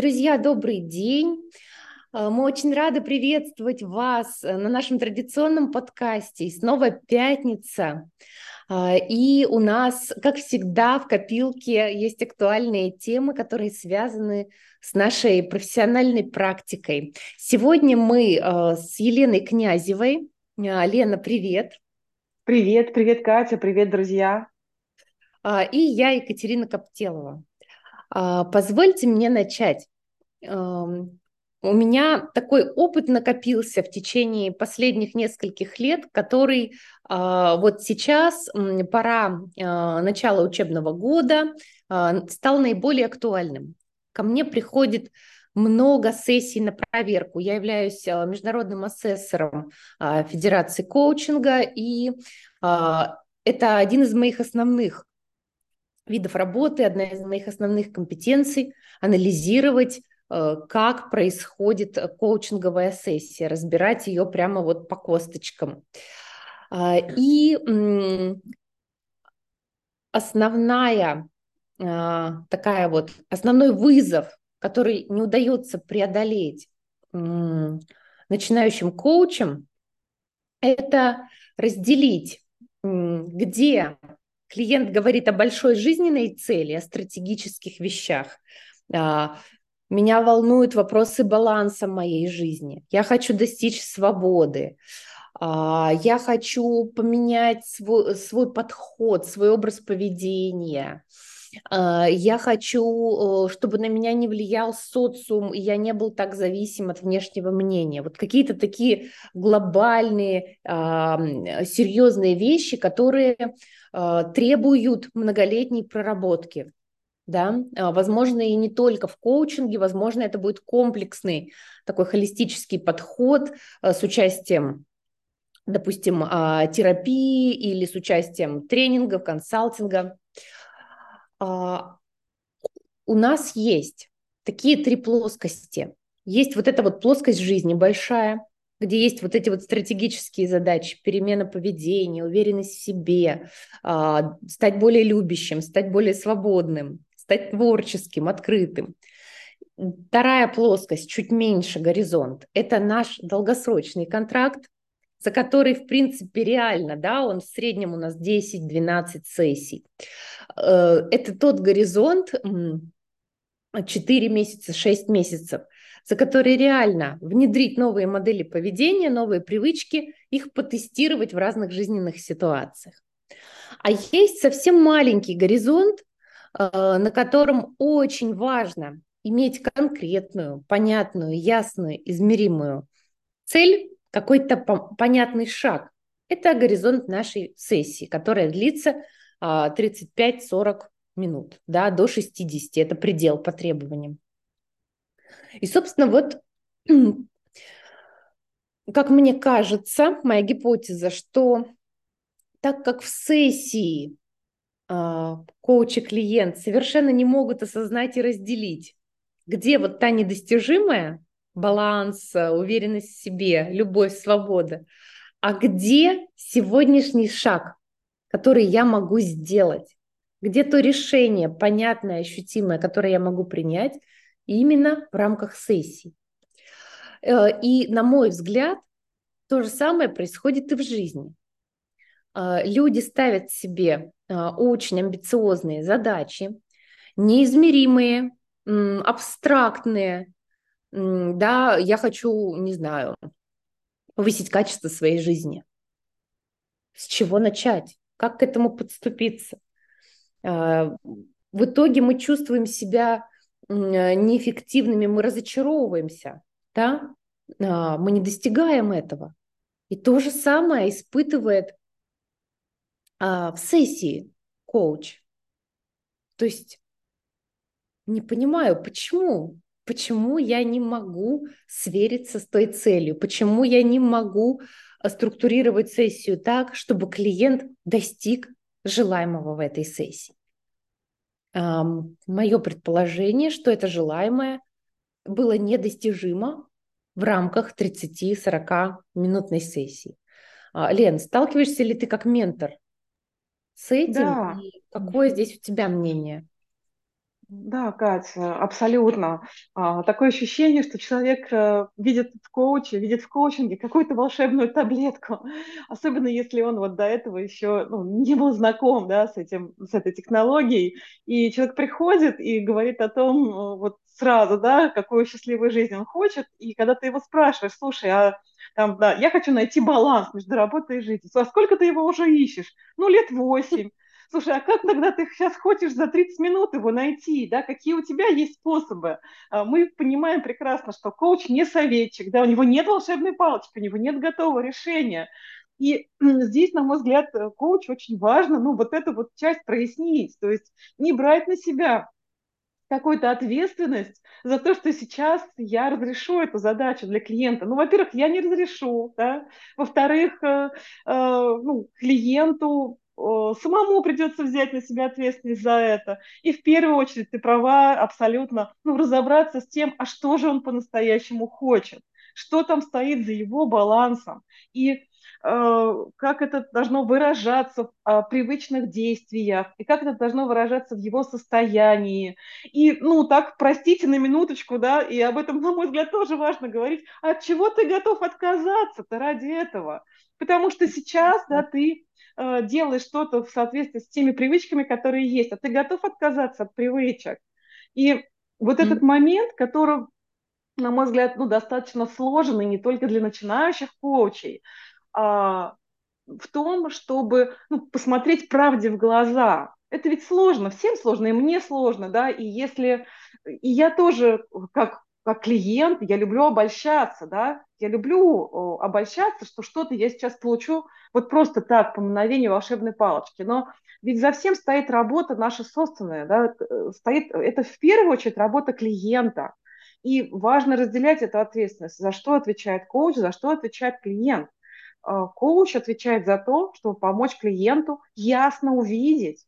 Друзья, добрый день. А, мы очень рады приветствовать вас э, на нашем традиционном подкасте. И снова пятница. А, и у нас, как всегда, в копилке есть актуальные темы, которые связаны с нашей профессиональной практикой. Сегодня мы э, с Еленой Князевой. Лена, привет. Привет, привет, Катя, привет, друзья. И я, Екатерина Коптелова. Позвольте мне начать. У меня такой опыт накопился в течение последних нескольких лет, который а, вот сейчас, пора а, начала учебного года, а, стал наиболее актуальным. Ко мне приходит много сессий на проверку. Я являюсь международным асессором Федерации коучинга, и это один из моих основных видов работы, одна из моих основных компетенций – анализировать как происходит коучинговая сессия, разбирать ее прямо вот по косточкам. А, и основная а, такая вот, основной вызов, который не удается преодолеть начинающим коучам, это разделить, где клиент говорит о большой жизненной цели, о стратегических вещах, а, меня волнуют вопросы баланса моей жизни. Я хочу достичь свободы. А, я хочу поменять свой, свой подход, свой образ поведения. А, я хочу, чтобы на меня не влиял социум, и я не был так зависим от внешнего мнения. Вот какие-то такие глобальные, серьезные вещи, которые а, требуют многолетней проработки да, а, возможно, и не только в коучинге, возможно, это будет комплексный такой холистический подход а, с участием допустим, а, терапии или с участием тренингов, консалтинга. У нас есть такие три плоскости. Есть вот эта вот плоскость жизни большая, где есть вот эти вот стратегические задачи, перемена поведения, уверенность в себе, стать более любящим, стать более свободным, стать творческим, открытым. Вторая плоскость, чуть меньше горизонт, это наш долгосрочный контракт, за который, в принципе, реально, да, он в среднем у нас 10-12 сессий. Э, это тот горизонт, 4 месяца, 6 месяцев, за который реально внедрить новые модели поведения, новые привычки, их потестировать в разных жизненных ситуациях. А есть совсем маленький горизонт, на котором очень важно иметь конкретную, понятную, ясную, измеримую цель, какой-то понятный шаг. Это горизонт нашей сессии, которая длится 35-40 а, минут, да, до 60. Это предел по требованиям. И, собственно, вот как мне кажется, моя гипотеза, что так как в сессии коуч и клиент совершенно не могут осознать и разделить, где вот та недостижимая баланс, э, уверенность в себе, любовь, свобода, а где сегодняшний шаг, который я могу сделать, где то решение понятное, ощутимое, которое я могу принять именно в рамках сессии. Э, и, на мой взгляд, то же самое происходит и в жизни. Э, люди ставят себе а, очень амбициозные задачи, неизмеримые, абстрактные. Да, я хочу, не знаю, повысить качество своей жизни. С чего начать? Как к этому подступиться? А, в итоге мы чувствуем себя неэффективными, мы разочаровываемся, да? А, мы не достигаем этого. И то же самое испытывает в сессии коуч. То есть не понимаю, почему, почему я не могу свериться с той целью, почему я не могу а, структурировать сессию так, чтобы клиент достиг желаемого в этой сессии. Мое предположение, что это желаемое было недостижимо в рамках 30-40 минутной сессии. А, Лен, сталкиваешься ли ты как ментор с этим? Да. И какое здесь у тебя мнение? Да, Катя, абсолютно. А, такое ощущение, что человек э, видит в коуче, видит в коучинге какую-то волшебную таблетку, особенно если он вот до этого еще ну, не был знаком да, с, этим, с этой технологией. И человек приходит и говорит о том э, вот сразу, да, какую счастливую жизнь он хочет. И когда ты его спрашиваешь, слушай, а там, да, я хочу найти баланс между работой и жизнью. А сколько ты его уже ищешь? Ну, лет восемь. Слушай, а как тогда ты сейчас хочешь за 30 минут его найти, да, какие у тебя есть способы? А, мы понимаем прекрасно, что коуч не советчик, да, у него нет волшебной палочки, у него нет готового решения. И здесь, на мой взгляд, коуч очень важно, ну, вот эту вот часть прояснить, то есть не брать на себя какую-то ответственность за то, что сейчас я разрешу эту задачу для клиента. Ну, во-первых, я не разрешу, да? Во-вторых, э, э, ну, клиенту самому придется взять на себя ответственность за это. И в первую очередь ты права абсолютно, ну, разобраться с тем, а что же он по-настоящему хочет, что там стоит за его балансом, и э, как это должно выражаться в э, привычных действиях, и как это должно выражаться в его состоянии. И, ну, так, простите на минуточку, да, и об этом, на мой взгляд, тоже важно говорить, от чего ты готов отказаться-то ради этого? Потому что сейчас, да, ты э, делаешь что-то в соответствии с теми привычками, которые есть, а ты готов отказаться от привычек. И вот mm-hmm. этот момент, который, на мой взгляд, ну, достаточно сложный не только для начинающих коучей, а в том, чтобы ну, посмотреть правде в глаза. Это ведь сложно, всем сложно, и мне сложно, да, и если... И я тоже, как как клиент, я люблю обольщаться, да, я люблю обольщаться, что что-то я сейчас получу вот просто так, по мгновению волшебной палочки. Но ведь за всем стоит работа наша собственная, да, э, стоит, это в первую очередь работа клиента. И важно разделять эту ответственность, за что отвечает коуч, за что отвечает клиент. А, коуч отвечает за то, чтобы помочь клиенту ясно увидеть,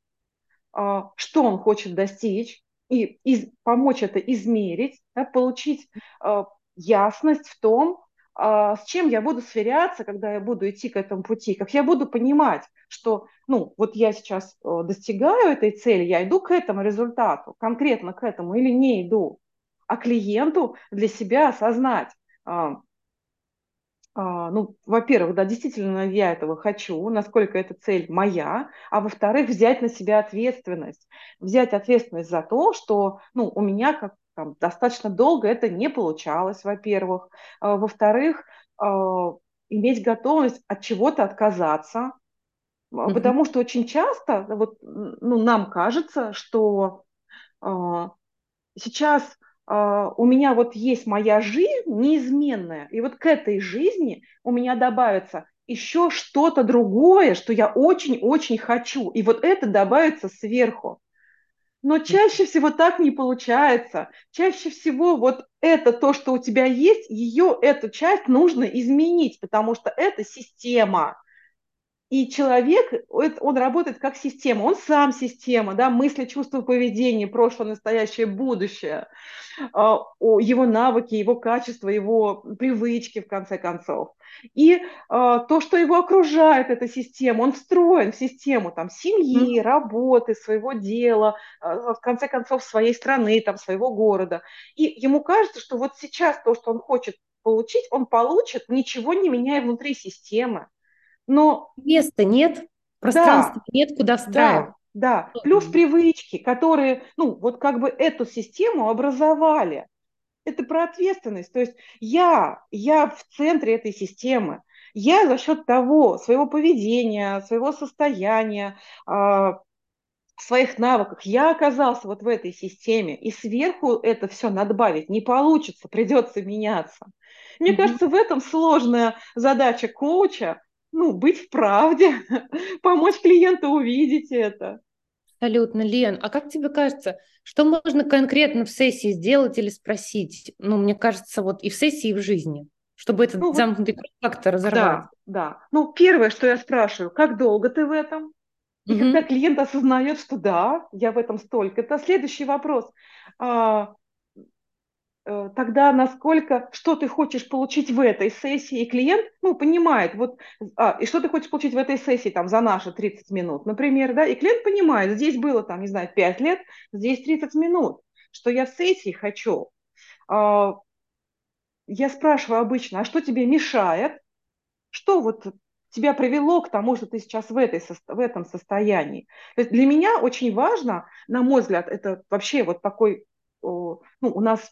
а, что он хочет достичь, и, помочь это измерить, получить э, ясность в том, с чем я буду сверяться, когда я буду идти к этому пути, как я буду понимать, что, ну, вот я сейчас достигаю этой цели, я иду к этому результату, конкретно к этому или не иду, а клиенту для себя осознать, а, ну, во-первых, да, действительно я этого хочу, насколько эта цель моя, а во-вторых, взять на себя ответственность, взять ответственность за то, что, ну, у меня как там, достаточно долго это не получалось, во-первых, а, во-вторых, а, иметь готовность от чего-то отказаться, mm-hmm. потому что очень часто, вот, ну, нам кажется, что сейчас а, у меня вот есть моя жизнь неизменная, и вот к этой жизни у меня добавится еще что-то другое, что я очень-очень хочу, и вот это добавится сверху. Но чаще всего так не получается. Чаще всего вот это то, что у тебя есть, ее, эту часть нужно изменить, потому что это система. И человек, он работает как система, он сам система, да, мысли, чувства, поведение, прошлое, настоящее, будущее, а, его навыки, его качества, его привычки, в конце концов. И а, то, что его окружает, эта система, он встроен в систему там, семьи, работы, своего дела, а, в конце концов, своей страны, там, своего города. И ему кажется, что вот сейчас то, что он хочет получить, он получит, ничего не меняя внутри системы. Но места нет, пространства да, нет, куда встраивать. Да, да. Плюс привычки, которые, ну, вот как бы эту систему образовали. Это про ответственность. То есть я, я в центре этой системы. Я за счет того, своего поведения, своего состояния, э, своих навыков, я оказался вот в этой системе, и сверху это все надбавить не получится, придется меняться. Мне mm-hmm. кажется, в этом сложная задача коуча, ну, быть в правде, помочь клиенту увидеть это. Абсолютно, Лен. А как тебе кажется, что можно конкретно в сессии сделать или спросить? Ну, мне кажется, вот и в сессии, и в жизни, чтобы этот ну, замкнутый круг как-то разорвать. Да, да. Ну, первое, что я спрашиваю, как долго ты в этом? И mm-hmm. когда клиент осознает, что да, я в этом столько, это следующий вопрос. А, тогда насколько, что ты хочешь получить в этой сессии, и клиент, ну, понимает, вот, а, и что ты хочешь получить в этой сессии, там, за наши 30 минут, например, да, и клиент понимает, здесь было, там, не знаю, 5 лет, здесь 30 минут, что я в сессии хочу. А, я спрашиваю обычно, а что тебе мешает? Что вот тебя привело к тому, что ты сейчас в, этой, в этом состоянии? То есть для меня очень важно, на мой взгляд, это вообще вот такой, ну, у нас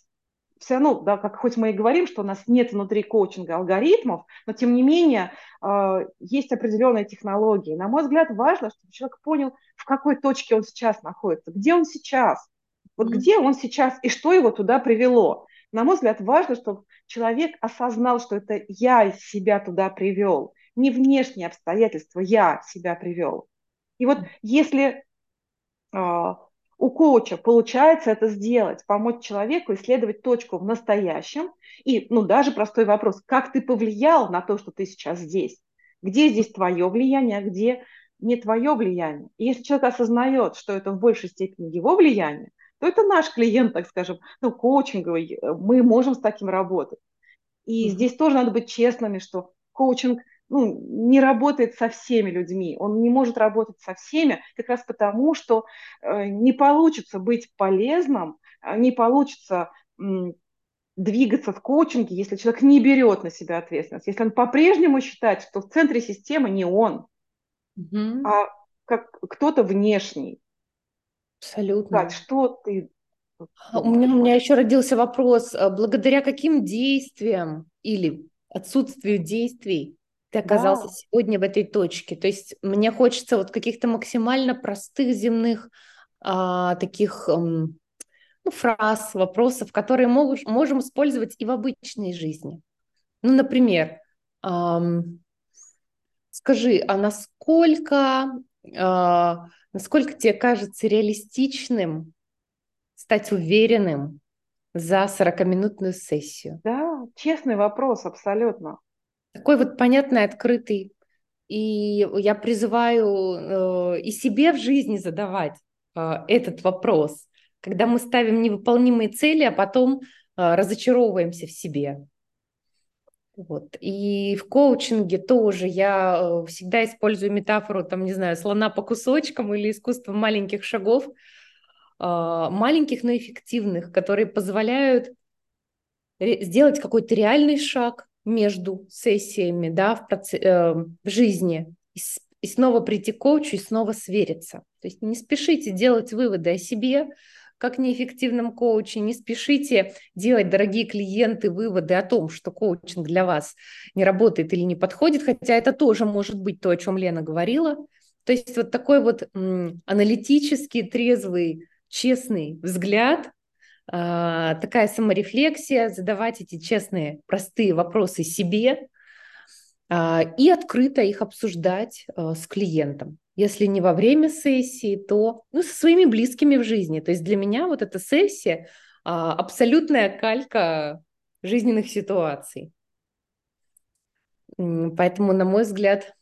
все равно, да, как хоть мы и говорим, что у нас нет внутри коучинга алгоритмов, но тем не менее э, есть определенные технологии. На мой взгляд, важно, чтобы человек понял, в какой точке он сейчас находится, где он сейчас, вот mm-hmm. где он сейчас и что его туда привело. На мой взгляд, важно, чтобы человек осознал, что это я себя туда привел, не внешние обстоятельства, я себя привел. И вот если э, у коуча получается это сделать, помочь человеку исследовать точку в настоящем. И, ну, даже простой вопрос, как ты повлиял на то, что ты сейчас здесь? Где здесь твое влияние, а где не твое влияние? И если человек осознает, что это в большей степени его влияние, то это наш клиент, так скажем, ну, коучинговый, мы можем с таким работать. И mm-hmm. здесь тоже надо быть честными, что коучинг ну, не работает со всеми людьми, он не может работать со всеми, как раз потому, что э, не получится быть полезным, э, не получится двигаться в коучинге, если человек не берет на себя ответственность, если он по-прежнему считает, что в центре системы не он, mm-hmm. а как кто-то внешний. Абсолютно. Кать, что ты у меня, у меня еще родился вопрос, э, благодаря каким действиям или отсутствию действий ты оказался да. сегодня в этой точке. То есть мне хочется вот каких-то максимально простых земных а, таких эм, ну, фраз, вопросов, которые могут, можем использовать и в обычной жизни. Ну, например, эм, скажи, а насколько, э, насколько тебе кажется реалистичным стать уверенным за 40-минутную сессию? Да, честный вопрос, абсолютно. Такой вот понятный, открытый. И я призываю э, и себе в жизни задавать э, этот вопрос, когда мы ставим невыполнимые цели, а потом э, разочаровываемся в себе. Вот. И в коучинге тоже я э, всегда использую метафору, там, не знаю, слона по кусочкам или искусство маленьких шагов, э, маленьких, но эффективных, которые позволяют сделать какой-то реальный шаг, между сессиями, да, в, проц... э, в жизни, и, и снова прийти к коучу и снова свериться. То есть не спешите делать выводы о себе, как неэффективном коуче, не спешите делать, дорогие клиенты, выводы о том, что коучинг для вас не работает или не подходит, хотя это тоже может быть то, о чем Лена говорила. То есть вот такой вот аналитический, трезвый, честный взгляд такая саморефлексия, задавать эти честные, простые вопросы себе а, и открыто их обсуждать а, с клиентом. Если не во время сессии, то ну, со своими близкими в жизни. То есть для меня вот эта сессия абсолютная калька жизненных ситуаций. Поэтому, на мой взгляд,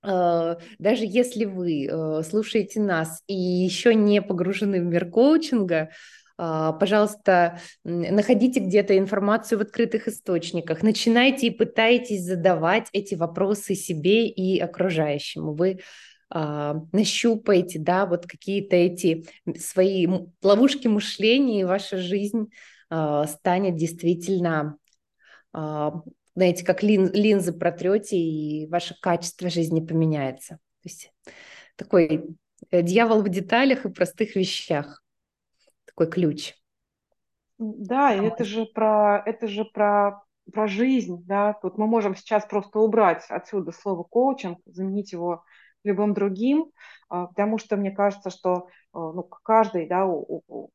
даже если вы слушаете нас и еще не погружены в мир коучинга, а, пожалуйста, находите где-то информацию в открытых источниках, начинайте и пытайтесь задавать эти вопросы себе и окружающему. Вы а, нащупаете, да, вот какие-то эти свои ловушки мышления, и ваша жизнь а, станет действительно, знаете, как лин, линзы протрете, и ваше качество жизни поменяется. То есть такой э, дьявол в деталях и простых вещах такой ключ. Да, и это же про, это же про, про жизнь, да. Тут мы можем сейчас просто убрать отсюда слово коучинг, заменить его любым другим, а, потому что мне кажется, что а, ну, каждый, да, у, у,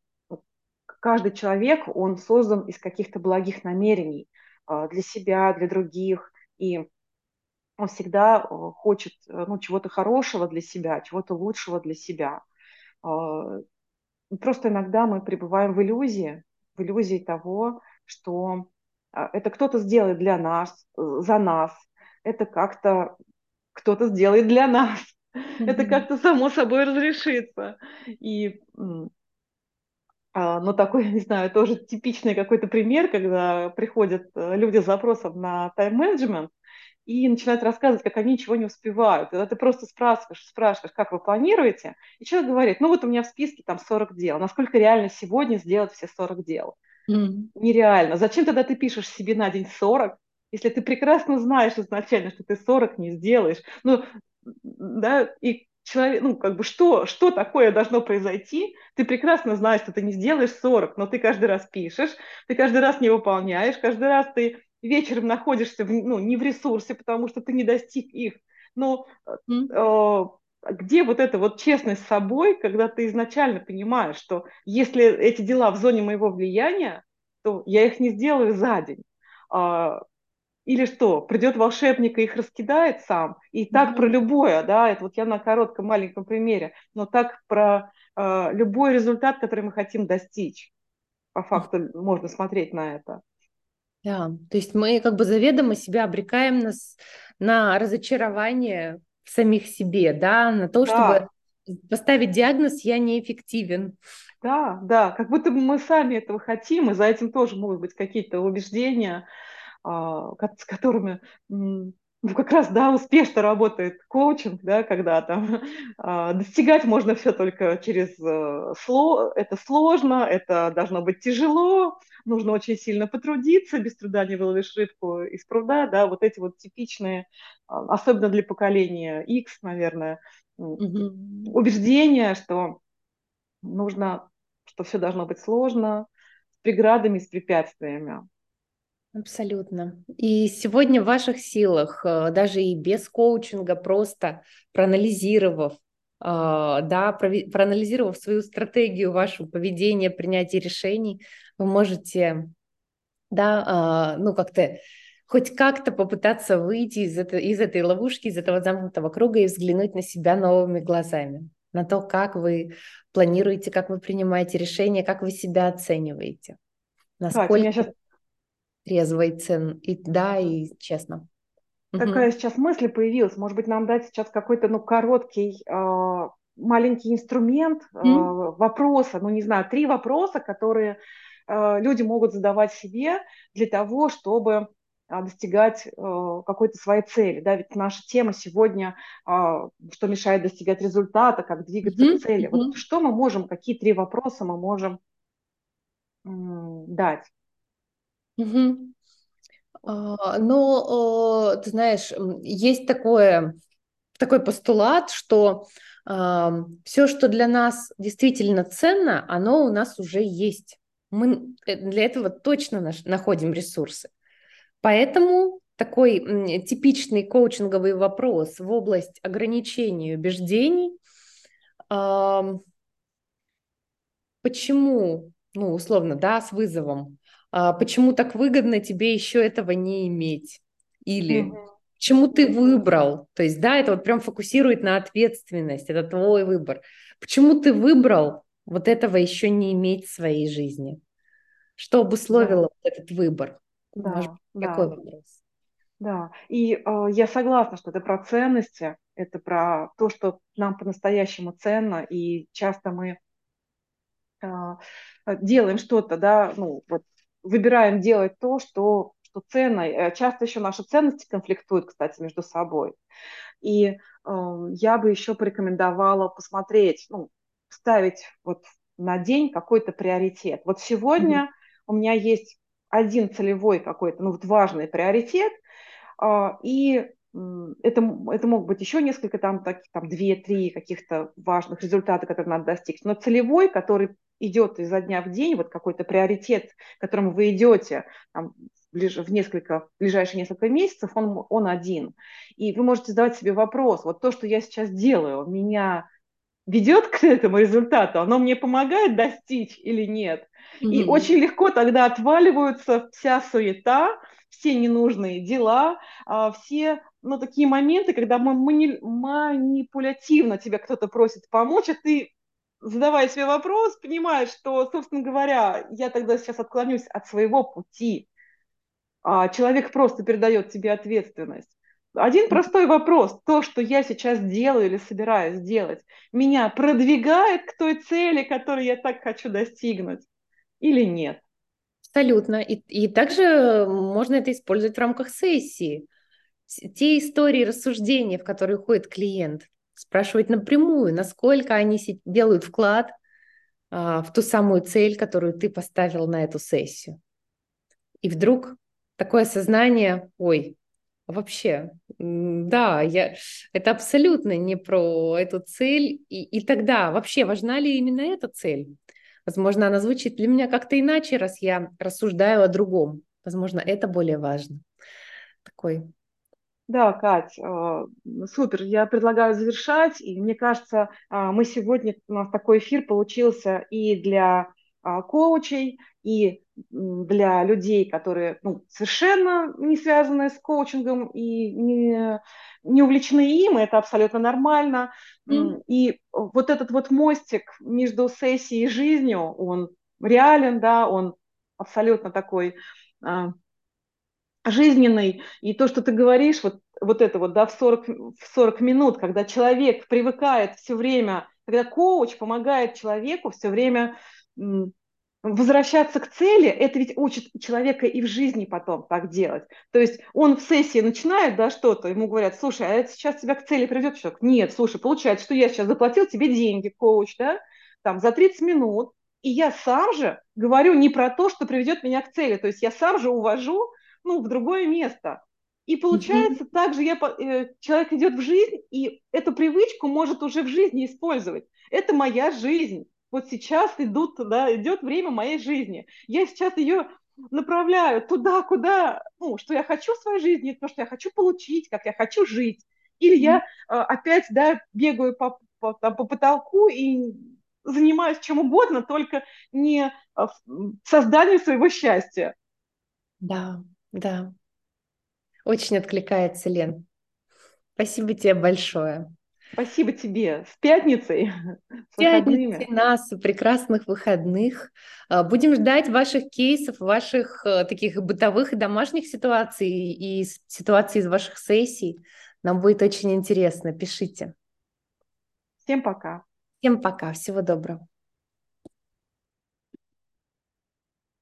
каждый человек, он создан из каких-то благих намерений а, для себя, для других, и он всегда хочет ну, чего-то хорошего для себя, чего-то лучшего для себя. Просто иногда мы пребываем в иллюзии, в иллюзии того, что а, это кто-то сделает для нас, э, за нас, это как-то кто-то сделает для нас, mm-hmm. это как-то само собой разрешится. И А, но такой, не знаю, тоже типичный какой-то пример, когда приходят э, люди с запросом на тайм-менеджмент и начинают рассказывать, как они ничего не успевают. Когда ты просто спрашиваешь, спрашиваешь, как вы планируете, и человек говорит, ну вот у меня в списке там 40 дел, насколько реально сегодня сделать все 40 дел? Mm. Нереально. Зачем тогда ты пишешь себе на день 40, если ты прекрасно знаешь изначально, что ты 40 не сделаешь? Ну, да, и человек, ну, как бы, что, что такое должно произойти, ты прекрасно знаешь, что ты не сделаешь 40, но ты каждый раз пишешь, ты каждый раз не выполняешь, каждый раз ты вечером находишься, в, ну, не в ресурсе, потому что ты не достиг их. Но mm. э, где вот эта вот честность с собой, когда ты изначально понимаешь, что если эти дела в зоне моего влияния, то я их не сделаю за день. А, или что, придет волшебник и их раскидает сам. И так mm-hmm. про любое, да, это вот я на коротком маленьком примере, но так про э, любой результат, который мы хотим достичь. По факту mm-hmm. можно смотреть на это. Да, то есть мы как бы заведомо себя обрекаем на, на разочарование в самих себе, да, на то, да. чтобы поставить диагноз «я неэффективен». Да, да, как будто бы мы сами этого хотим, и за этим тоже могут быть какие-то убеждения, а, с которыми ну, как раз, да, успешно работает коучинг, да, когда там а, достигать можно все только через э, сло, это сложно, это должно быть тяжело, нужно очень сильно потрудиться, без труда не выловишь рыбку из пруда, да, вот эти вот типичные, а, особенно для поколения X, наверное, mm-hmm. убеждения, что нужно, что все должно быть сложно, с преградами, с препятствиями. Абсолютно. И сегодня в ваших силах, э, даже и без коучинга, просто проанализировав, э, да, проанализировав свою стратегию, вашу поведение, принятие решений, вы можете, да, э, ну как-то хоть как-то попытаться выйти из, это, из этой ловушки, из этого замкнутого круга и взглянуть на себя новыми глазами, на то, как вы планируете, как вы принимаете решения, как вы себя оцениваете. Насколько... Катя, у меня сейчас трезво и цен, и да, и честно. Такая угу. сейчас мысль появилась. Может быть, нам дать сейчас какой-то ну, короткий э, маленький инструмент э, mm. вопроса, ну не знаю, три вопроса, которые э, люди могут задавать себе для того, чтобы достигать э, какой-то своей цели. Да? Ведь наша тема сегодня, э, что мешает достигать результата, как двигаться mm-hmm. к цели. Mm-hmm. Вот что мы можем, какие три вопроса мы можем э, дать? Угу. А, но, ты знаешь, есть такое, такой постулат, что все, что для нас действительно ценно, оно у нас уже есть. Мы э, для этого точно находим ресурсы. Поэтому такой типичный коучинговый вопрос в область ограничений убеждений. Почему, ну, условно, да, с вызовом, почему так выгодно тебе еще этого не иметь? Или почему ты выбрал? То есть, да, это вот прям фокусирует на ответственность, это твой выбор. Почему ты выбрал вот этого еще не иметь в своей жизни? Что обусловило да. этот выбор? Да, Может, да. Какой вопрос? Да, и э, я согласна, что это про ценности, это про то, что нам по-настоящему ценно, и часто мы э, делаем что-то, да, ну, вот выбираем делать то, что, что ценно. Э, часто еще наши ценности конфликтуют, кстати, между собой. И э, я бы еще порекомендовала посмотреть, ну, ставить вот на день какой-то приоритет. Вот сегодня mm-hmm. у меня есть один целевой какой-то, ну, вот важный приоритет, э, и это, это могут быть еще несколько, там, таких, там, две-три каких-то важных результата, которые надо достичь. Но целевой, который идет изо дня в день, вот какой-то приоритет, к которому вы идете там, в несколько, в ближайшие несколько месяцев, он, он один. И вы можете задавать себе вопрос, вот то, что я сейчас делаю, меня ведет к этому результату, оно мне помогает достичь или нет. Mm-hmm. И очень легко тогда отваливаются вся суета, все ненужные дела, а, все ну, такие моменты, когда манипулятивно тебя кто-то просит помочь, а ты задавая себе вопрос, понимаешь, что, собственно говоря, я тогда сейчас отклонюсь от своего пути. А человек просто передает тебе ответственность. один простой вопрос. То, что я сейчас делаю или собираюсь сделать, меня продвигает к той цели, которую я так хочу достигнуть, или нет? Абсолютно. И, и также можно это использовать в рамках сессии. Те истории, рассуждения, в которые уходит клиент, спрашивать напрямую, насколько они делают вклад а, в ту самую цель, которую ты поставил на эту сессию. И вдруг такое сознание, ой, вообще, да, я, это абсолютно не про эту цель. И, и тогда вообще важна ли именно эта цель? Возможно, она звучит для меня как-то иначе, раз я рассуждаю о другом. Возможно, это более важно. Такой да, Кать, э, супер. Я предлагаю завершать. И мне кажется, э, мы сегодня, у нас такой эфир получился и для э, коучей, и для людей, которые ну, совершенно не связаны с коучингом и не, не увлечены им, это абсолютно нормально. Mm. И вот этот вот мостик между сессией и жизнью, он реален, да, он абсолютно такой жизненный, и то, что ты говоришь, вот, вот это вот, да, в 40, в 40 минут, когда человек привыкает все время, когда коуч помогает человеку все время возвращаться к цели, это ведь учит человека и в жизни потом так делать. То есть он в сессии начинает, да, что-то, ему говорят, слушай, а это сейчас тебя к цели приведет человек? Нет, слушай, получается, что я сейчас заплатил тебе деньги, коуч, да, там, за 30 минут, и я сам же говорю не про то, что приведет меня к цели, то есть я сам же увожу ну, в другое место. И получается, mm-hmm. также я, э, человек идет в жизнь, и эту привычку может уже в жизни использовать. Это моя жизнь. Вот сейчас идут, да, идет время моей жизни. Я сейчас ее направляю туда, куда, ну, что я хочу в своей жизни, то, что я хочу получить, как я хочу жить. Или mm-hmm. я э, опять, да, бегаю по, по, там, по потолку и занимаюсь чем угодно, только не э, созданием своего счастья. Да, да. Очень откликается, Лен. Спасибо тебе большое. Спасибо тебе. С пятницей. С пятницей нас, прекрасных выходных. А, будем ждать ваших кейсов, ваших э, таких бытовых и домашних ситуаций и ситуаций из ваших сессий. Нам будет очень интересно. Пишите. Всем пока. Всем пока. Всего доброго.